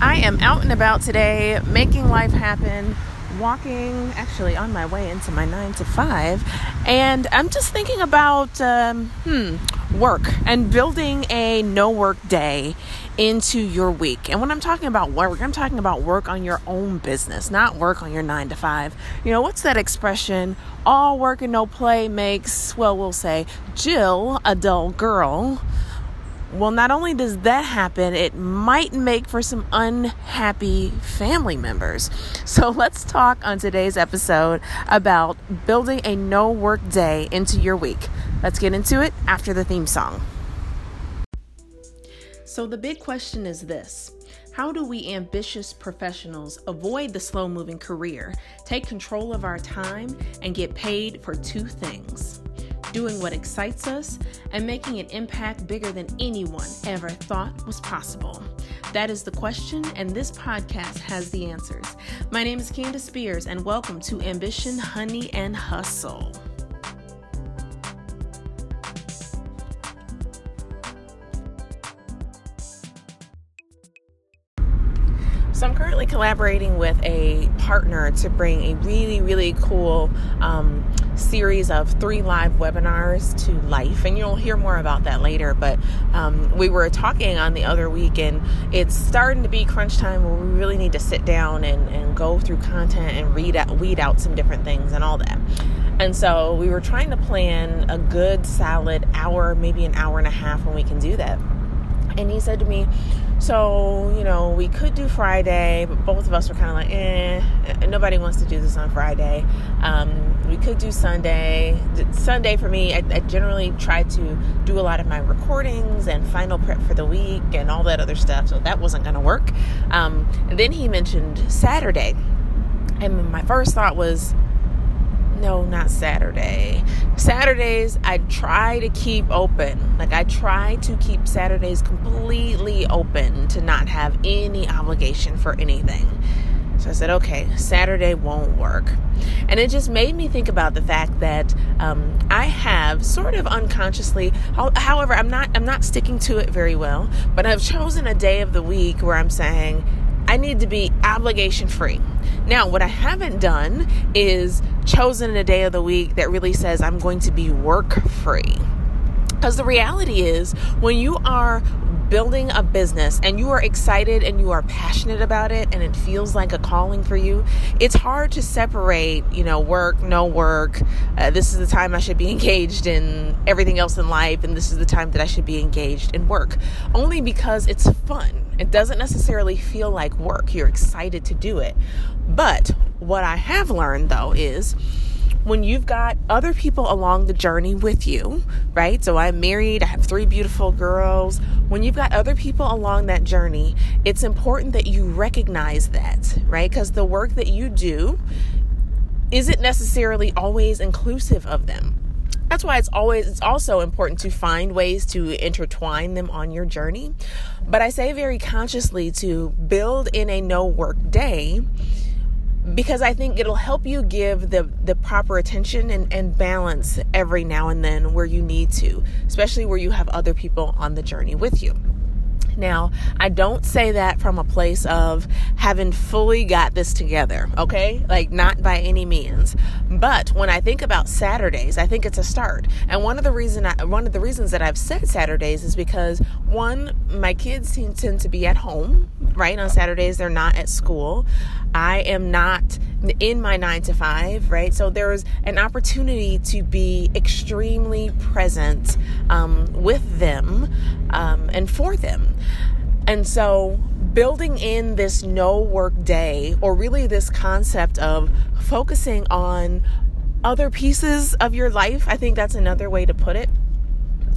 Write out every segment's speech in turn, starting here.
I am out and about today, making life happen, walking actually on my way into my nine to five, and I'm just thinking about um, hmm, work and building a no work day into your week. And when I'm talking about work, I'm talking about work on your own business, not work on your nine to five. You know, what's that expression? All work and no play makes, well, we'll say, Jill a dull girl. Well, not only does that happen, it might make for some unhappy family members. So, let's talk on today's episode about building a no work day into your week. Let's get into it after the theme song. So, the big question is this How do we ambitious professionals avoid the slow moving career, take control of our time, and get paid for two things? Doing what excites us, and making an impact bigger than anyone ever thought was possible? That is the question, and this podcast has the answers. My name is Candace Spears, and welcome to Ambition, Honey, and Hustle. So I'm currently collaborating with a partner to bring a really, really cool um, series of three live webinars to life. And you'll hear more about that later. But um, we were talking on the other week, and it's starting to be crunch time where we really need to sit down and, and go through content and read out, weed out some different things and all that. And so we were trying to plan a good, solid hour, maybe an hour and a half when we can do that. And he said to me, so, you know, we could do Friday, but both of us were kind of like, eh, nobody wants to do this on Friday. Um, we could do Sunday. Sunday for me, I, I, generally try to do a lot of my recordings and final prep for the week and all that other stuff, so that wasn't going to work. Um, then he mentioned Saturday. And my first thought was, no, not Saturday. Saturdays, I try to keep open. Like, I try to keep Saturdays completely open to not have any obligation for anything. So I said, okay, Saturday won't work. And it just made me think about the fact that um, I have sort of unconsciously, however, I'm not, I'm not sticking to it very well, but I've chosen a day of the week where I'm saying, I need to be obligation free. Now, what I haven't done is chosen a day of the week that really says I'm going to be work free. Because the reality is, when you are building a business and you are excited and you are passionate about it and it feels like a calling for you, it's hard to separate, you know, work, no work. Uh, this is the time I should be engaged in everything else in life, and this is the time that I should be engaged in work. Only because it's fun. It doesn't necessarily feel like work. You're excited to do it. But what I have learned though is when you've got other people along the journey with you, right? So I'm married, I have three beautiful girls. When you've got other people along that journey, it's important that you recognize that, right? Because the work that you do isn't necessarily always inclusive of them. That's why it's always it's also important to find ways to intertwine them on your journey. But I say very consciously to build in a no work day because I think it'll help you give the, the proper attention and, and balance every now and then where you need to, especially where you have other people on the journey with you. Now, I don't say that from a place of having fully got this together, okay? Like, not by any means. But when I think about Saturdays, I think it's a start. And one of the reason I, one of the reasons that I've said Saturdays is because one, my kids tend to be at home, right? On Saturdays, they're not at school. I am not in my nine to five, right? So there's an opportunity to be extremely present um, with them um, and for them. And so building in this no work day, or really this concept of focusing on other pieces of your life, I think that's another way to put it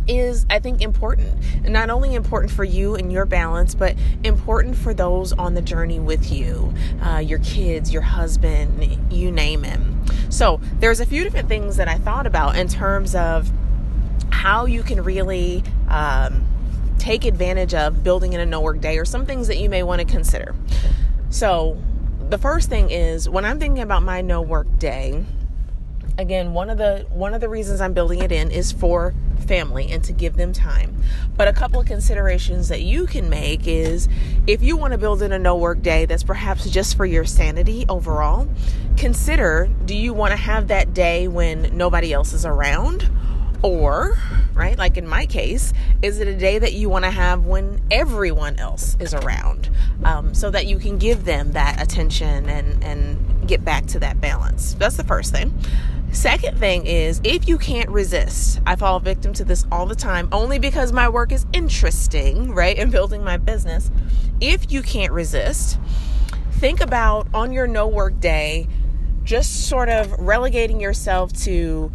is, I think, important. Not only important for you and your balance, but important for those on the journey with you uh, your kids, your husband, you name him. So, there's a few different things that I thought about in terms of how you can really. Um, take advantage of building in a no work day or some things that you may want to consider. So, the first thing is when I'm thinking about my no work day, again, one of the one of the reasons I'm building it in is for family and to give them time. But a couple of considerations that you can make is if you want to build in a no work day that's perhaps just for your sanity overall, consider do you want to have that day when nobody else is around? Or, right, like in my case, is it a day that you want to have when everyone else is around um, so that you can give them that attention and, and get back to that balance? That's the first thing. Second thing is if you can't resist, I fall victim to this all the time only because my work is interesting, right? And building my business. If you can't resist, think about on your no work day, just sort of relegating yourself to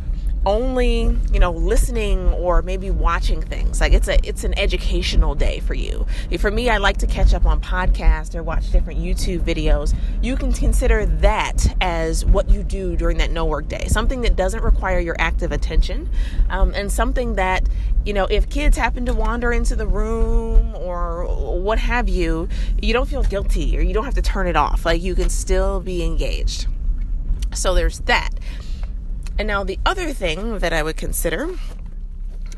only you know listening or maybe watching things. Like it's a it's an educational day for you. For me i like to catch up on podcasts or watch different youtube videos. You can consider that as what you do during that no work day something that doesn't require your active attention um, and something that you know if kids happen to wander into the room or what have you you don't feel guilty or you don't have to turn it off. Like you can still be engaged. So there's that and now the other thing that I would consider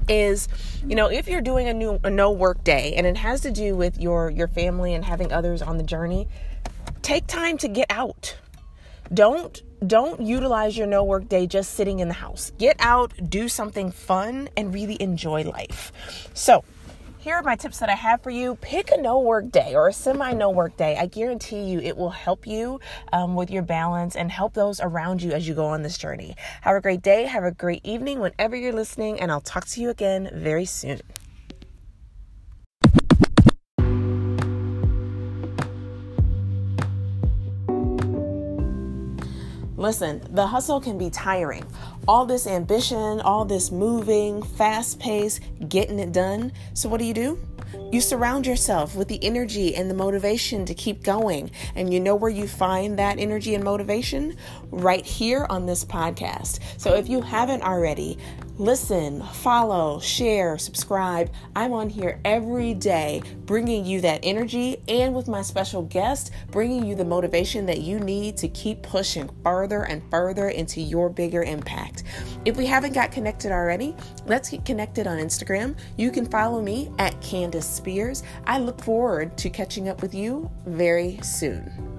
is you know if you're doing a new a no work day and it has to do with your your family and having others on the journey take time to get out. Don't don't utilize your no work day just sitting in the house. Get out do something fun and really enjoy life. So here are my tips that I have for you. Pick a no work day or a semi no work day. I guarantee you it will help you um, with your balance and help those around you as you go on this journey. Have a great day. Have a great evening whenever you're listening, and I'll talk to you again very soon. Listen, the hustle can be tiring. All this ambition, all this moving, fast pace, getting it done. So, what do you do? You surround yourself with the energy and the motivation to keep going. And you know where you find that energy and motivation? Right here on this podcast. So if you haven't already, listen, follow, share, subscribe. I'm on here every day bringing you that energy and with my special guest, bringing you the motivation that you need to keep pushing further and further into your bigger impact. If we haven't got connected already, let's get connected on Instagram. You can follow me at Candace Spears. I look forward to catching up with you very soon.